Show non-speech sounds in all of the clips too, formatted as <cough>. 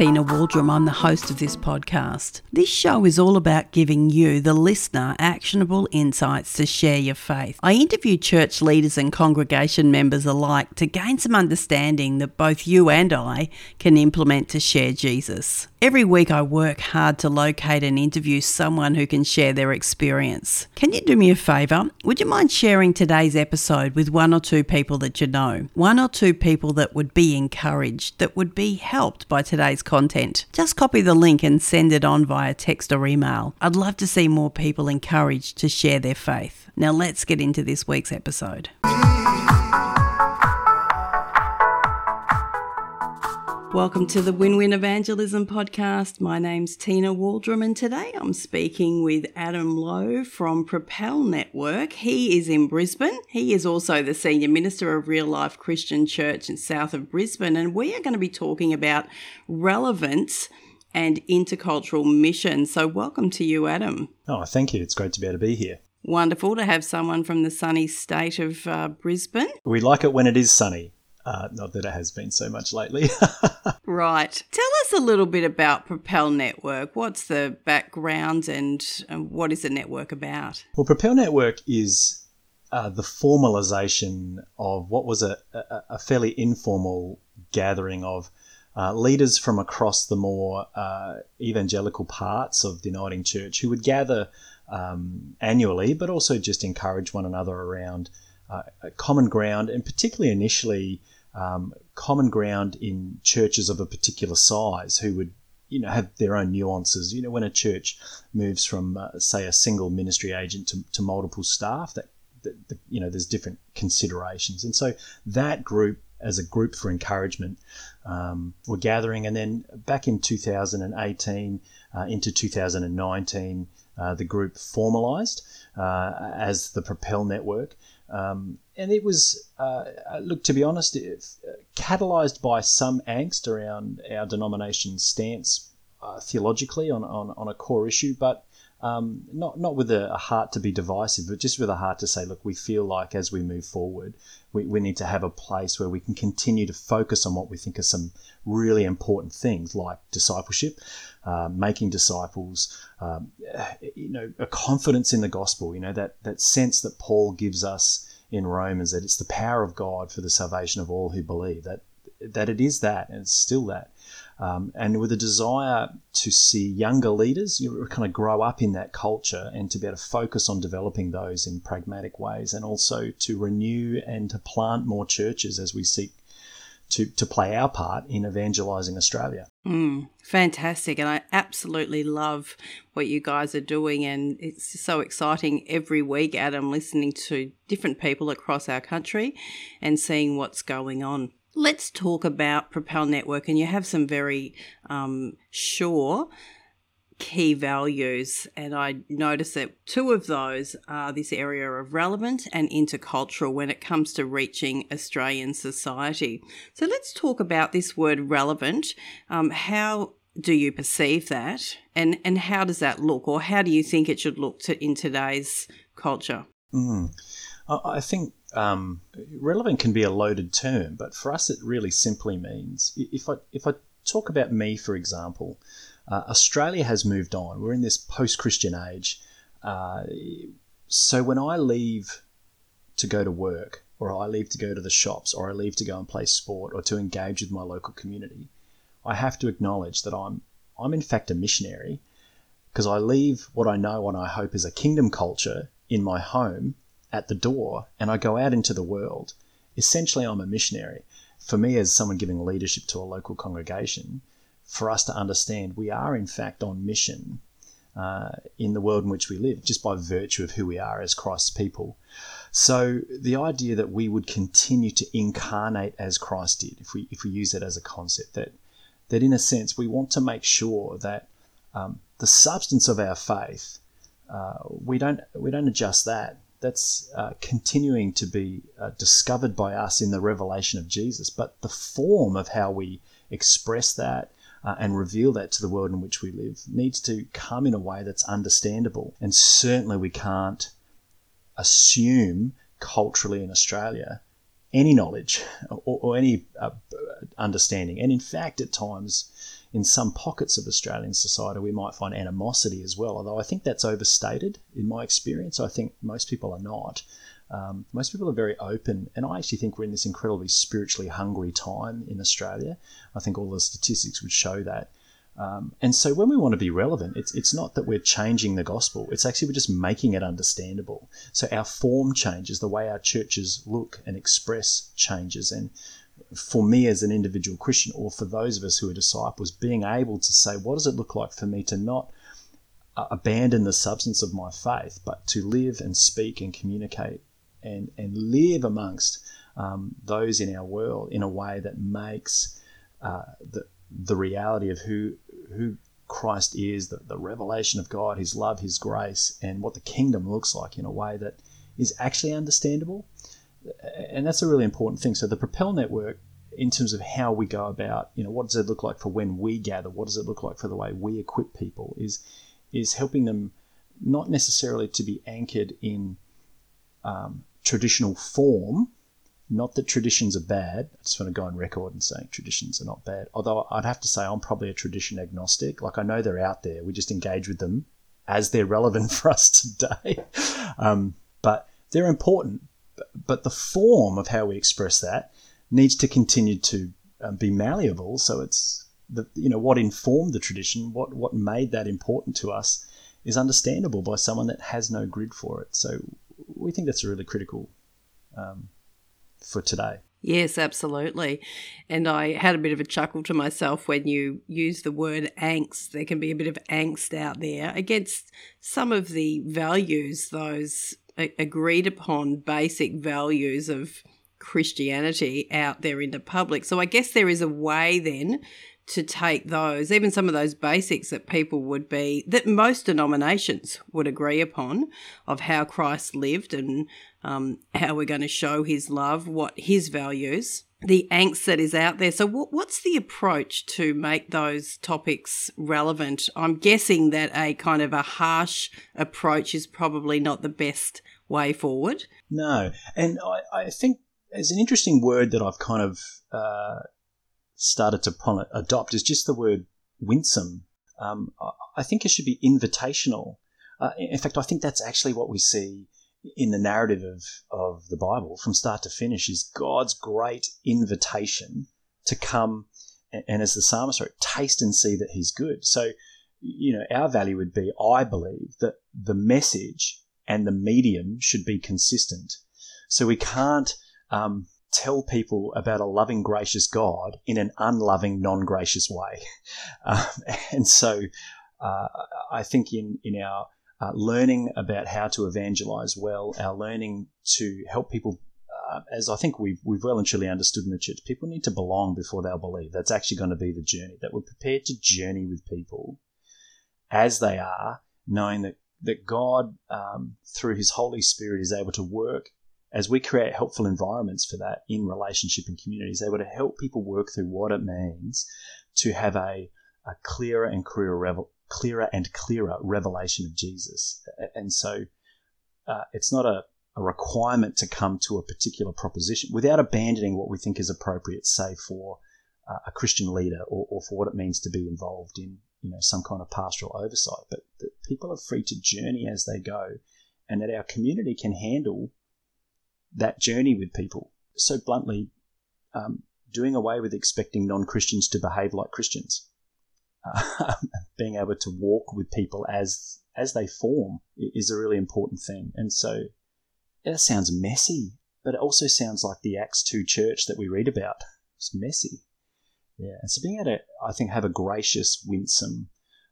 Tina I'm the host of this podcast. This show is all about giving you, the listener, actionable insights to share your faith. I interview church leaders and congregation members alike to gain some understanding that both you and I can implement to share Jesus. Every week, I work hard to locate and interview someone who can share their experience. Can you do me a favour? Would you mind sharing today's episode with one or two people that you know? One or two people that would be encouraged, that would be helped by today's content. Just copy the link and send it on via text or email. I'd love to see more people encouraged to share their faith. Now, let's get into this week's episode. Welcome to the Win Win Evangelism podcast. My name's Tina Waldrom, and today I'm speaking with Adam Low from Propel Network. He is in Brisbane. He is also the Senior Minister of Real Life Christian Church in south of Brisbane, and we are going to be talking about relevance and intercultural mission. So, welcome to you, Adam. Oh, thank you. It's great to be able to be here. Wonderful to have someone from the sunny state of uh, Brisbane. We like it when it is sunny. Uh, not that it has been so much lately. <laughs> right. Tell us a little bit about Propel Network. What's the background and, and what is the network about? Well, Propel Network is uh, the formalization of what was a, a, a fairly informal gathering of uh, leaders from across the more uh, evangelical parts of the Uniting Church who would gather um, annually, but also just encourage one another around uh, common ground, and particularly initially um, common ground in churches of a particular size who would you know have their own nuances. You know, when a church moves from uh, say a single ministry agent to, to multiple staff, that, that, that you know there's different considerations, and so that group as a group for encouragement um, were gathering, and then back in 2018 uh, into 2019. Uh, the group formalized uh, as the Propel Network. Um, and it was, uh, look, to be honest, it, uh, catalyzed by some angst around our denomination's stance uh, theologically on, on, on, a core issue, but um, not not with a, a, heart to be divisive, but just with a heart to say, look, we feel like as we move forward, we, we need to have a place where we can continue to focus on what we think are some really important things like discipleship, uh, making disciples, um, you know, a confidence in the gospel, you know, that, that sense that Paul gives us in Romans that it's the power of God for the salvation of all who believe, that, that it is that and it's still that. Um, and with a desire to see younger leaders you kind of grow up in that culture and to be able to focus on developing those in pragmatic ways and also to renew and to plant more churches as we seek to, to play our part in evangelizing Australia. Mm, fantastic. And I absolutely love what you guys are doing. And it's so exciting every week, Adam, listening to different people across our country and seeing what's going on. Let's talk about Propel Network. And you have some very um, sure key values. And I notice that two of those are this area of relevant and intercultural when it comes to reaching Australian society. So let's talk about this word relevant. Um, how do you perceive that? And, and how does that look? Or how do you think it should look to, in today's culture? Mm. I think um, relevant can be a loaded term, but for us, it really simply means if I if I talk about me, for example, uh, Australia has moved on. We're in this post Christian age. Uh, so when I leave to go to work, or I leave to go to the shops, or I leave to go and play sport, or to engage with my local community, I have to acknowledge that I'm I'm in fact a missionary because I leave what I know and I hope is a kingdom culture in my home at the door and I go out into the world. Essentially, I'm a missionary. For me, as someone giving leadership to a local congregation, for us to understand we are, in fact, on mission uh, in the world in which we live, just by virtue of who we are as Christ's people. So the idea that we would continue to incarnate as Christ did, if we if we use it as a concept, that that in a sense we want to make sure that um, the substance of our faith uh, we don't we don't adjust that. That's uh, continuing to be uh, discovered by us in the revelation of Jesus, but the form of how we express that uh, and reveal that to the world in which we live needs to come in a way that's understandable. And certainly we can't assume culturally in Australia any knowledge or, or any uh, understanding. And in fact, at times, in some pockets of Australian society, we might find animosity as well. Although I think that's overstated in my experience. I think most people are not. Um, most people are very open, and I actually think we're in this incredibly spiritually hungry time in Australia. I think all the statistics would show that. Um, and so when we want to be relevant, it's, it's not that we're changing the gospel, it's actually we're just making it understandable. So our form changes, the way our churches look and express changes. And for me as an individual Christian, or for those of us who are disciples, being able to say, what does it look like for me to not uh, abandon the substance of my faith, but to live and speak and communicate and, and live amongst um, those in our world in a way that makes uh, the, the reality of who, who Christ is, the, the revelation of God, His love, His grace, and what the kingdom looks like in a way that is actually understandable. And that's a really important thing. So the Propel Network, in terms of how we go about, you know, what does it look like for when we gather? What does it look like for the way we equip people? Is is helping them not necessarily to be anchored in um, traditional form. Not that traditions are bad. I just want to go on record and saying traditions are not bad. Although I'd have to say I'm probably a tradition agnostic. Like I know they're out there. We just engage with them as they're relevant <laughs> for us today. Um, but they're important. But the form of how we express that needs to continue to um, be malleable. So it's the you know what informed the tradition, what what made that important to us, is understandable by someone that has no grid for it. So we think that's a really critical um, for today. Yes, absolutely. And I had a bit of a chuckle to myself when you use the word angst. There can be a bit of angst out there against some of the values, those agreed upon basic values of Christianity out there in the public. So I guess there is a way then to take those, even some of those basics that people would be, that most denominations would agree upon of how Christ lived and um, how we're going to show his love, what his values, the angst that is out there. So, what, what's the approach to make those topics relevant? I'm guessing that a kind of a harsh approach is probably not the best way forward. No. And I, I think there's an interesting word that I've kind of uh, started to adopt is just the word winsome. Um, I think it should be invitational. Uh, in fact, I think that's actually what we see in the narrative of, of the Bible from start to finish is God's great invitation to come and, and as the psalmist wrote, taste and see that he's good. So, you know, our value would be, I believe, that the message and the medium should be consistent. So we can't um, tell people about a loving, gracious God in an unloving, non gracious way. <laughs> Um, and so uh, I think in, in our uh, learning about how to evangelize well, our learning to help people. Uh, as I think we've, we've well and truly understood in the church, people need to belong before they'll believe. That's actually going to be the journey, that we're prepared to journey with people as they are, knowing that, that God, um, through His Holy Spirit, is able to work as we create helpful environments for that in relationship and communities, able to help people work through what it means to have a, a clearer and clearer, revel, clearer and clearer revelation of Jesus. And so uh, it's not a, a requirement to come to a particular proposition without abandoning what we think is appropriate, say for uh, a Christian leader or, or, for what it means to be involved in you know some kind of pastoral oversight. But that people are free to journey as they go, and that our community can handle that journey with people. So bluntly, um, doing away with expecting non Christians to behave like Christians, uh, <laughs> being able to walk with people as as they form is a really important thing. And so that sounds messy, but it also sounds like the Acts two church that we read about. It's messy, yeah. And so being able to, I think, have a gracious, winsome,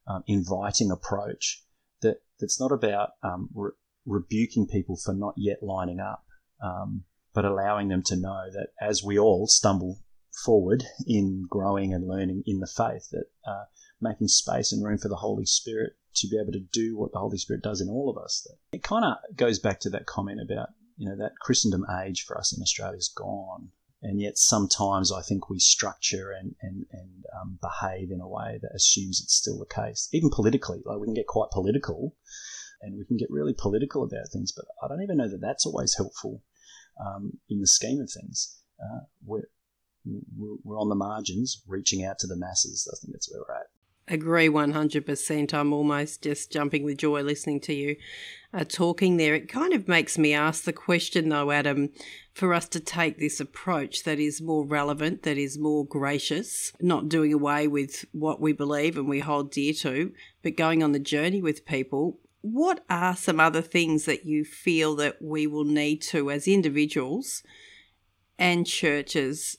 um, inviting approach that that's not about um, re- rebuking people for not yet lining up um, but allowing them to know that as we all stumble forward in growing and learning in the faith, that uh, making space and room for the Holy Spirit to be able to do what the Holy Spirit does in all of us. It kind of goes back to that comment about you know that Christendom age for us in Australia is gone, and yet sometimes I think we structure and and and um, behave in a way that assumes it's still the case, even politically. Like we can get quite political and we can get really political about things, but I don't even know that that's always helpful um, in the scheme of things. Uh, we're on the margins, reaching out to the masses. I think that's where we're at. Agree 100%. I'm almost just jumping with joy listening to you uh, talking there. It kind of makes me ask the question, though, Adam, for us to take this approach that is more relevant, that is more gracious, not doing away with what we believe and we hold dear to, but going on the journey with people. What are some other things that you feel that we will need to, as individuals and churches,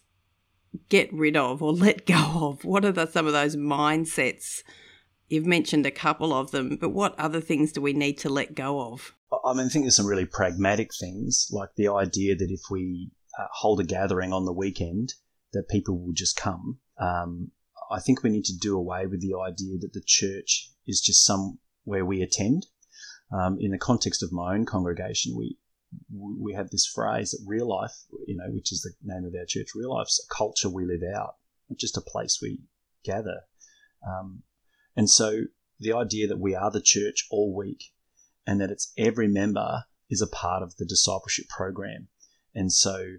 get rid of or let go of? What are the, some of those mindsets? You've mentioned a couple of them, but what other things do we need to let go of? I mean, I think there's some really pragmatic things, like the idea that if we uh, hold a gathering on the weekend, that people will just come. Um, I think we need to do away with the idea that the church is just somewhere we attend. Um, in the context of my own congregation, we we have this phrase that real life, you know, which is the name of our church, real life's a culture we live out, not just a place we gather. Um, and so the idea that we are the church all week and that it's every member is a part of the discipleship program. And so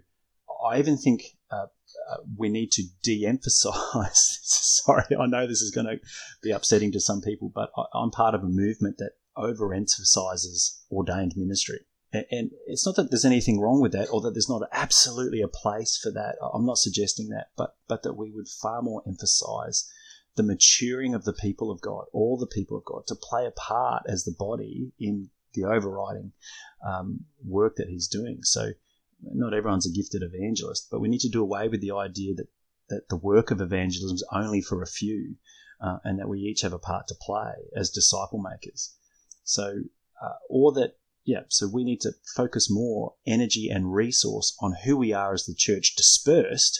I even think uh, uh, we need to de emphasize. <laughs> sorry, I know this is going to be upsetting to some people, but I, I'm part of a movement that overemphasizes ordained ministry. And it's not that there's anything wrong with that or that there's not absolutely a place for that. I'm not suggesting that, but, but that we would far more emphasize the maturing of the people of God, all the people of God, to play a part as the body in the overriding um, work that He's doing. So, not everyone's a gifted evangelist, but we need to do away with the idea that, that the work of evangelism is only for a few uh, and that we each have a part to play as disciple makers. So, uh, or that yeah, so we need to focus more energy and resource on who we are as the church dispersed.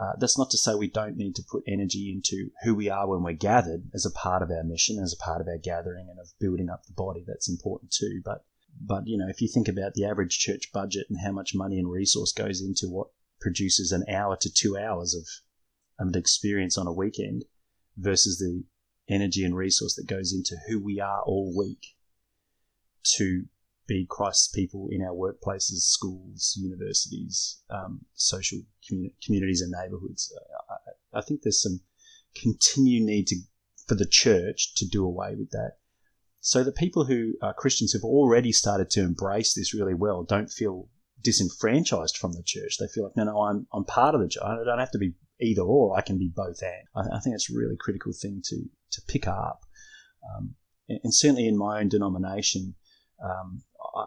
Uh, that's not to say we don't need to put energy into who we are when we're gathered as a part of our mission, as a part of our gathering and of building up the body. That's important too. But, but you know, if you think about the average church budget and how much money and resource goes into what produces an hour to two hours of, of an experience on a weekend versus the energy and resource that goes into who we are all week to be Christ's people in our workplaces, schools, universities, um, social communi- communities, and neighbourhoods. I, I, think there's some continued need to, for the church to do away with that. So that people who are Christians who've already started to embrace this really well don't feel disenfranchised from the church. They feel like, no, no, I'm, I'm part of the church. I don't have to be either or. I can be both and. I, I think it's a really critical thing to, to pick up. Um, and, and certainly in my own denomination, um,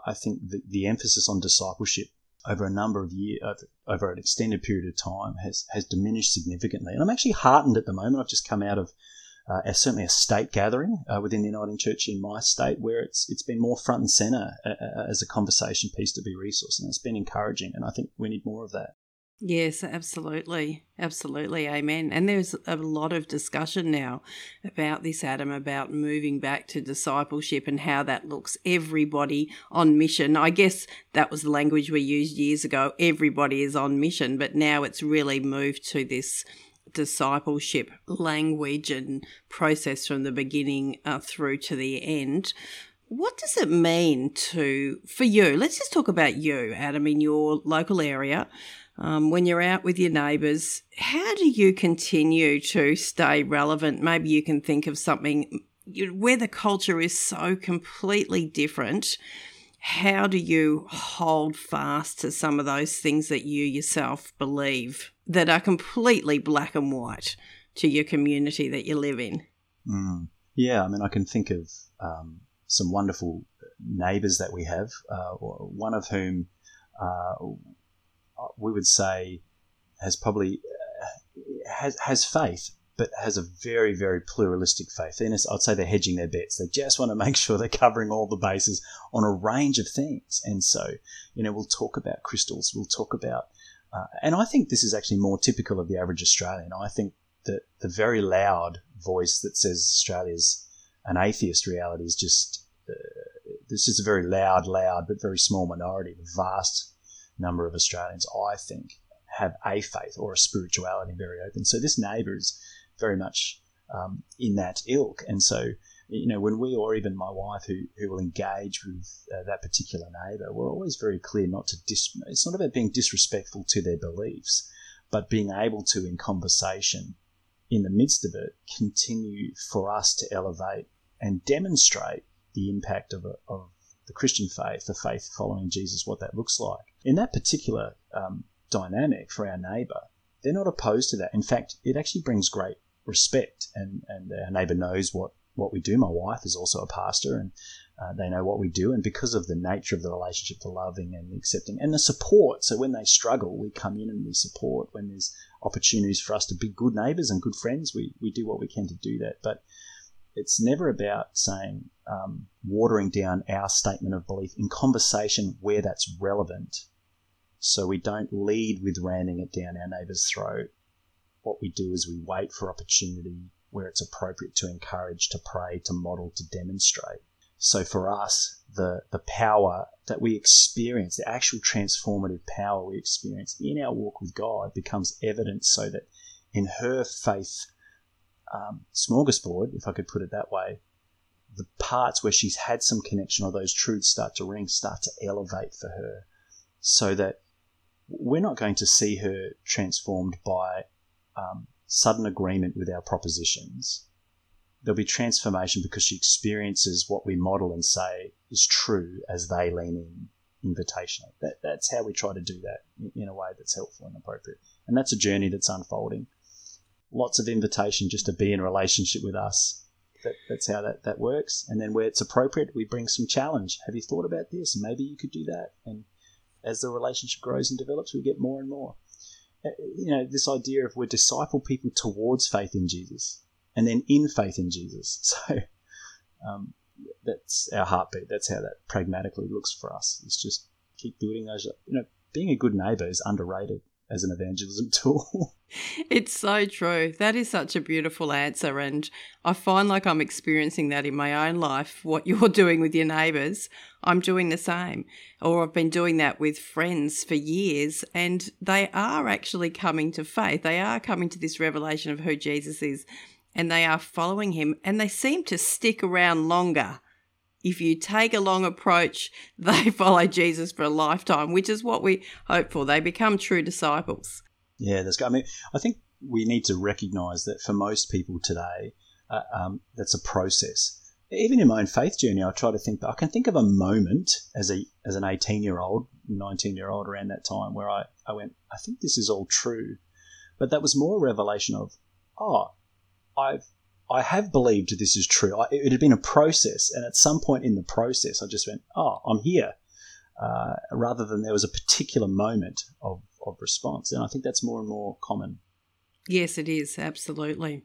I think the, the, emphasis on discipleship over a number of years, over, over, an extended period of time, has, has diminished significantly. And I'm actually heartened at the moment. I've just come out of uh, certainly a state gathering uh, within the Uniting Church in my state where it's it's been more front and centre uh, uh as a conversation piece to be resourced, and it's been encouraging. And I think we need more of that. Yes, absolutely. Absolutely. Amen. And there's a lot of discussion now about this, Adam, about moving back to discipleship and how that looks. Everybody on mission. I guess that was the language we used years ago. Everybody is on mission, but now it's really moved to this discipleship language and process from the beginning uh, through to the end. What does it mean to for you? Let's just talk about you, Adam, in your local area um, when you're out with your neighbours, how do you continue to stay relevant? Maybe you can think of something where the culture is so completely different. How do you hold fast to some of those things that you yourself believe that are completely black and white to your community that you live in? Mm. Yeah, I mean, I can think of um, some wonderful neighbours that we have, uh, one of whom uh, we would say has probably uh, has has faith, but has a very very pluralistic faith. And I'd say they're hedging their bets. They just want to make sure they're covering all the bases on a range of things. And so, you know, we'll talk about crystals. We'll talk about, uh, and I think this is actually more typical of the average Australian. I think that the very loud voice that says Australia's an atheist reality is just. Uh, this is a very loud, loud, but very small minority. The vast number of Australians, I think, have a faith or a spirituality very open. So this neighbour is very much um, in that ilk. And so, you know, when we or even my wife who, who will engage with uh, that particular neighbour, we're always very clear not to dis. It's not about being disrespectful to their beliefs, but being able to, in conversation, in the midst of it, continue for us to elevate and demonstrate the impact of, a, of the Christian faith, the faith following Jesus, what that looks like. In that particular um, dynamic for our neighbour, they're not opposed to that. In fact, it actually brings great respect, and, and our neighbour knows what, what we do. My wife is also a pastor, and uh, they know what we do. And because of the nature of the relationship, the loving and the accepting, and the support, so when they struggle, we come in and we support. When there's opportunities for us to be good neighbours and good friends, we, we do what we can to do that. But it's never about saying um, watering down our statement of belief in conversation where that's relevant. So we don't lead with ramming it down our neighbour's throat. What we do is we wait for opportunity where it's appropriate to encourage, to pray, to model, to demonstrate. So for us, the, the power that we experience, the actual transformative power we experience in our walk with God becomes evident so that in her faith um, smorgasbord, if I could put it that way, the parts where she's had some connection or those truths start to ring, start to elevate for her so that we're not going to see her transformed by um, sudden agreement with our propositions. There'll be transformation because she experiences what we model and say is true as they lean in invitationally. That, that's how we try to do that in, in a way that's helpful and appropriate. And that's a journey that's unfolding lots of invitation just to be in relationship with us. That, that's how that, that works. And then where it's appropriate, we bring some challenge. Have you thought about this? Maybe you could do that. And as the relationship grows and develops, we get more and more. Uh, you know, this idea of we disciple people towards faith in Jesus and then in faith in Jesus. <laughs> So um, that's our heartbeat. That's how that pragmatically looks for us. It's just keep building those. You know, being a good neighbor is underrated as an evangelism <laughs> tool. it's so true. That is such a beautiful answer. And I find like I'm experiencing that in my own life. What <laughs> you're doing with your neighbours, I'm doing the same. Or I've been doing that with friends for years. And they are actually coming to faith. They are coming to this revelation of who Jesus is. And they are following him. And they seem to stick around longer if you take a long approach, <laughs> they follow Jesus for a lifetime, which is what we hope for. They become true disciples. Yeah, that's good. I mean, I think we need to recognize that for most people today, uh, um, that's a process. Even in my own faith journey, I try to think. But I can think of a moment as a as an eighteen year old, nineteen year old around that time where I, I went, I think this is all true, but that was more a revelation of, oh, I've I have believed this is true. I, it had been a process, and at some point in the process, I just went, "Oh, I'm here," uh, rather than there was a particular moment of, of response. And I think that's more and more common. Yes, it is absolutely.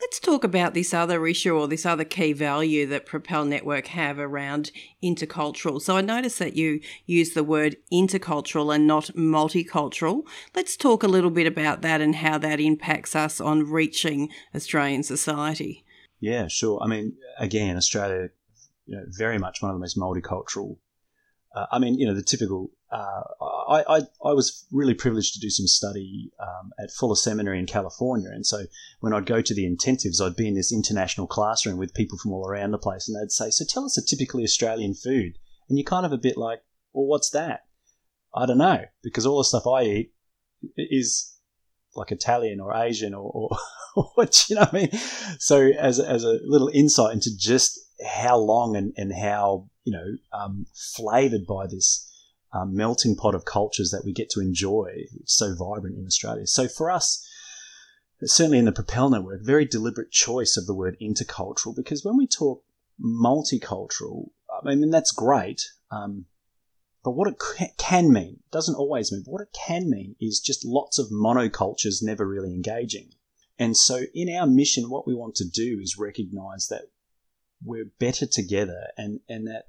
Let's talk about this other issue or this other key value that Propel Network have around intercultural. So I noticed that you use the word intercultural and not multicultural. Let's talk a little bit about that and how that impacts us on reaching Australian society. Yeah, sure. I mean, again, Australia, you know, very much one of the most multicultural. Uh, I mean, you know, the typical uh, I, I, I, was really privileged to do some study um, at Fuller Seminary in California. And so when I'd go to the intensives, I'd be in this international classroom with people from all around the place. And they'd say, So tell us a typically Australian food. And you're kind of a bit like, Well, what's that? I don't know, because all the stuff I eat is like Italian or Asian or, or, <laughs> what, you know what I mean? So as, as a little insight into just how long and, and how, you know, um, flavored by this um, melting pot of cultures that we get to enjoy. So vibrant in Australia. So for us, certainly in the Propel Network, very deliberate choice of the word intercultural because when we talk multicultural, I mean, that's great. Um, but what it can mean, doesn't always mean, what it can mean is just lots of monocultures never really engaging. And so in our mission, what we want to do is recognize that we're better together and, and that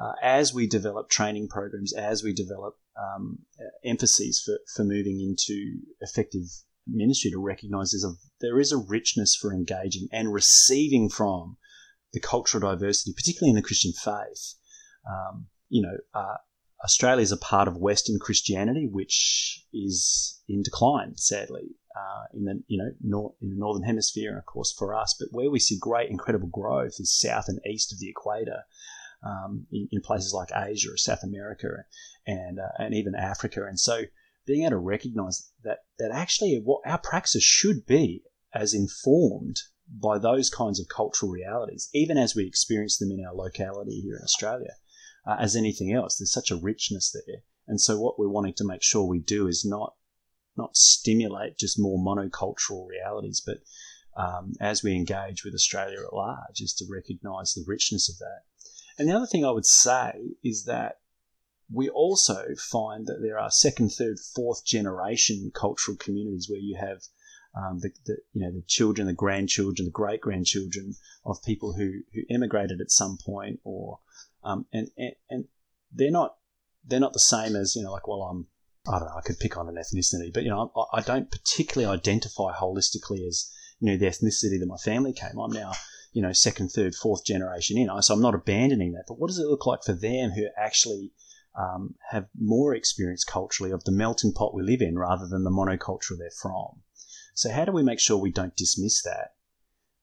uh, as we develop training programs, as we develop um, emphases for, for moving into effective ministry, to recognize there's a, there is a richness for engaging and receiving from the cultural diversity, particularly in the Christian faith. Um, you know, uh, Australia is a part of Western Christianity, which is in decline, sadly, uh, in the you know nor- in the northern hemisphere, and of course for us. But where we see great, incredible growth is south and east of the equator um, in, in, places like Asia or South America and uh, and even Africa. And so being able to recognize that that actually what our praxis should be as informed by those kinds of cultural realities, even as we experience them in our locality here in Australia, uh, as anything else. There's such a richness there, and so what we're wanting to make sure we do is not not stimulate just more monocultural realities, but um, as we engage with Australia at large, is to recognise the richness of that. And the other thing I would say is that we also find that there are second, third, fourth generation cultural communities where you have um, the, the, you know the children, the grandchildren, the great grandchildren of people who who emigrated at some point, or um, and, and and they're not they're not the same as you know like well I'm I don't know I could pick on an ethnicity, but you know I, I don't particularly identify holistically as you know the ethnicity that my family came. I'm now you know second, third, fourth generation in, so I'm not abandoning that. But what does it look like for them who actually um, have more experience culturally of the melting pot we live in rather than the monoculture they're from. So how do we make sure we don't dismiss that?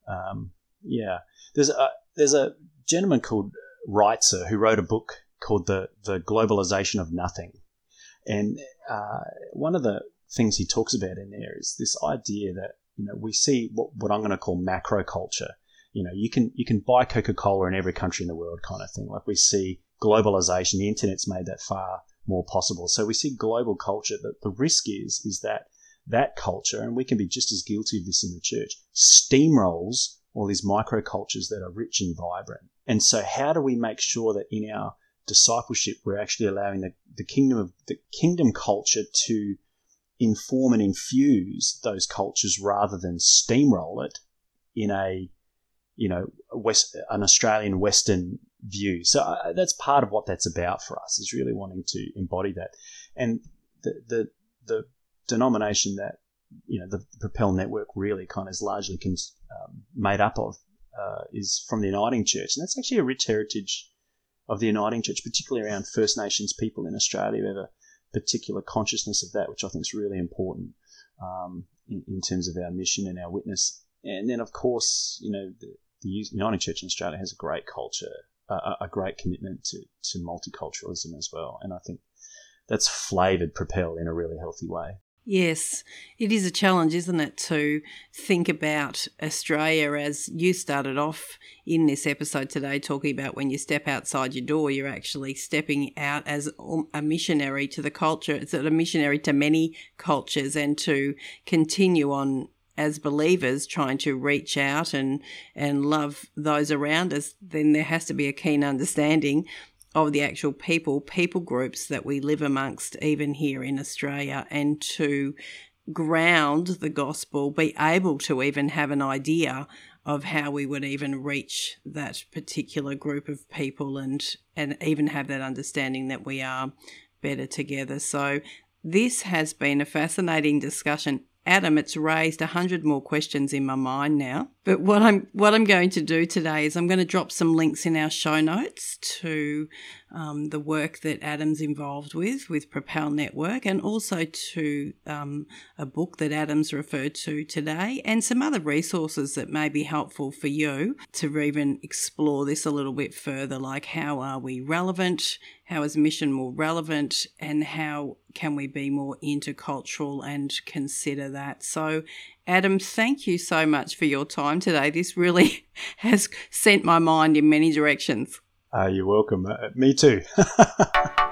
Um, yeah, there's a there's a gentleman called Ritzer who wrote a book called the the globalization of nothing, and uh, one of the things he talks about in there is this idea that you know we see what, what I'm going to call macro culture. You know, you can you can buy Coca Cola in every country in the world, kind of thing. Like we see globalization, the internet's made that far more possible. So we see global culture. That the risk is is that that culture, and we can be just as guilty of this in the church, steamrolls all these micro cultures that are rich and vibrant. And so, how do we make sure that in our discipleship we're actually allowing the, the kingdom of the kingdom culture to inform and infuse those cultures rather than steamroll it in a you know west an Australian Western view. So uh, that's part of what that's about for us is really wanting to embody that. And the the, the denomination that you know the Propel network really kind of is largely cons- um, made up of uh, is from the Uniting Church, and that's actually a rich heritage of the Uniting Church, particularly around First Nations people in Australia. We have a particular consciousness of that, which I think is really important um, in, in, terms of our mission and our witness. And then, of course, you know, the, the Uniting Church in Australia has a great culture a, a great commitment to, to multiculturalism as well. And I think that's flavoured Propel in a really healthy way. Yes, it is a challenge, isn't it, to think about Australia as you started off in this episode today, talking about when you step outside your door, you're actually stepping out as um, a missionary to the culture. It's a missionary to many cultures and to continue on as believers trying to reach out and and love those around us, then there has to be a keen understanding of the actual people, people groups that we live amongst, even here in Australia, and to ground the gospel, be able to even have an idea of how we would even reach that particular group of people and and even have that understanding that we are better together. So this has been a fascinating discussion Adam, it's raised a hundred more questions in my mind now. But what I'm what I'm going to do today is I'm going to drop some links in our show notes to um, the work that Adam's involved with with Propel Network, and also to um, a book that Adam's referred to today, and some other resources that may be helpful for you to even explore this a little bit further, like how are we relevant, how is mission more relevant, and how can we be more intercultural and consider that. So, Adam, thank you so much for your time today. This really <laughs> has sent my mind in many directions. Uh, you're welcome. Uh, me too. <laughs>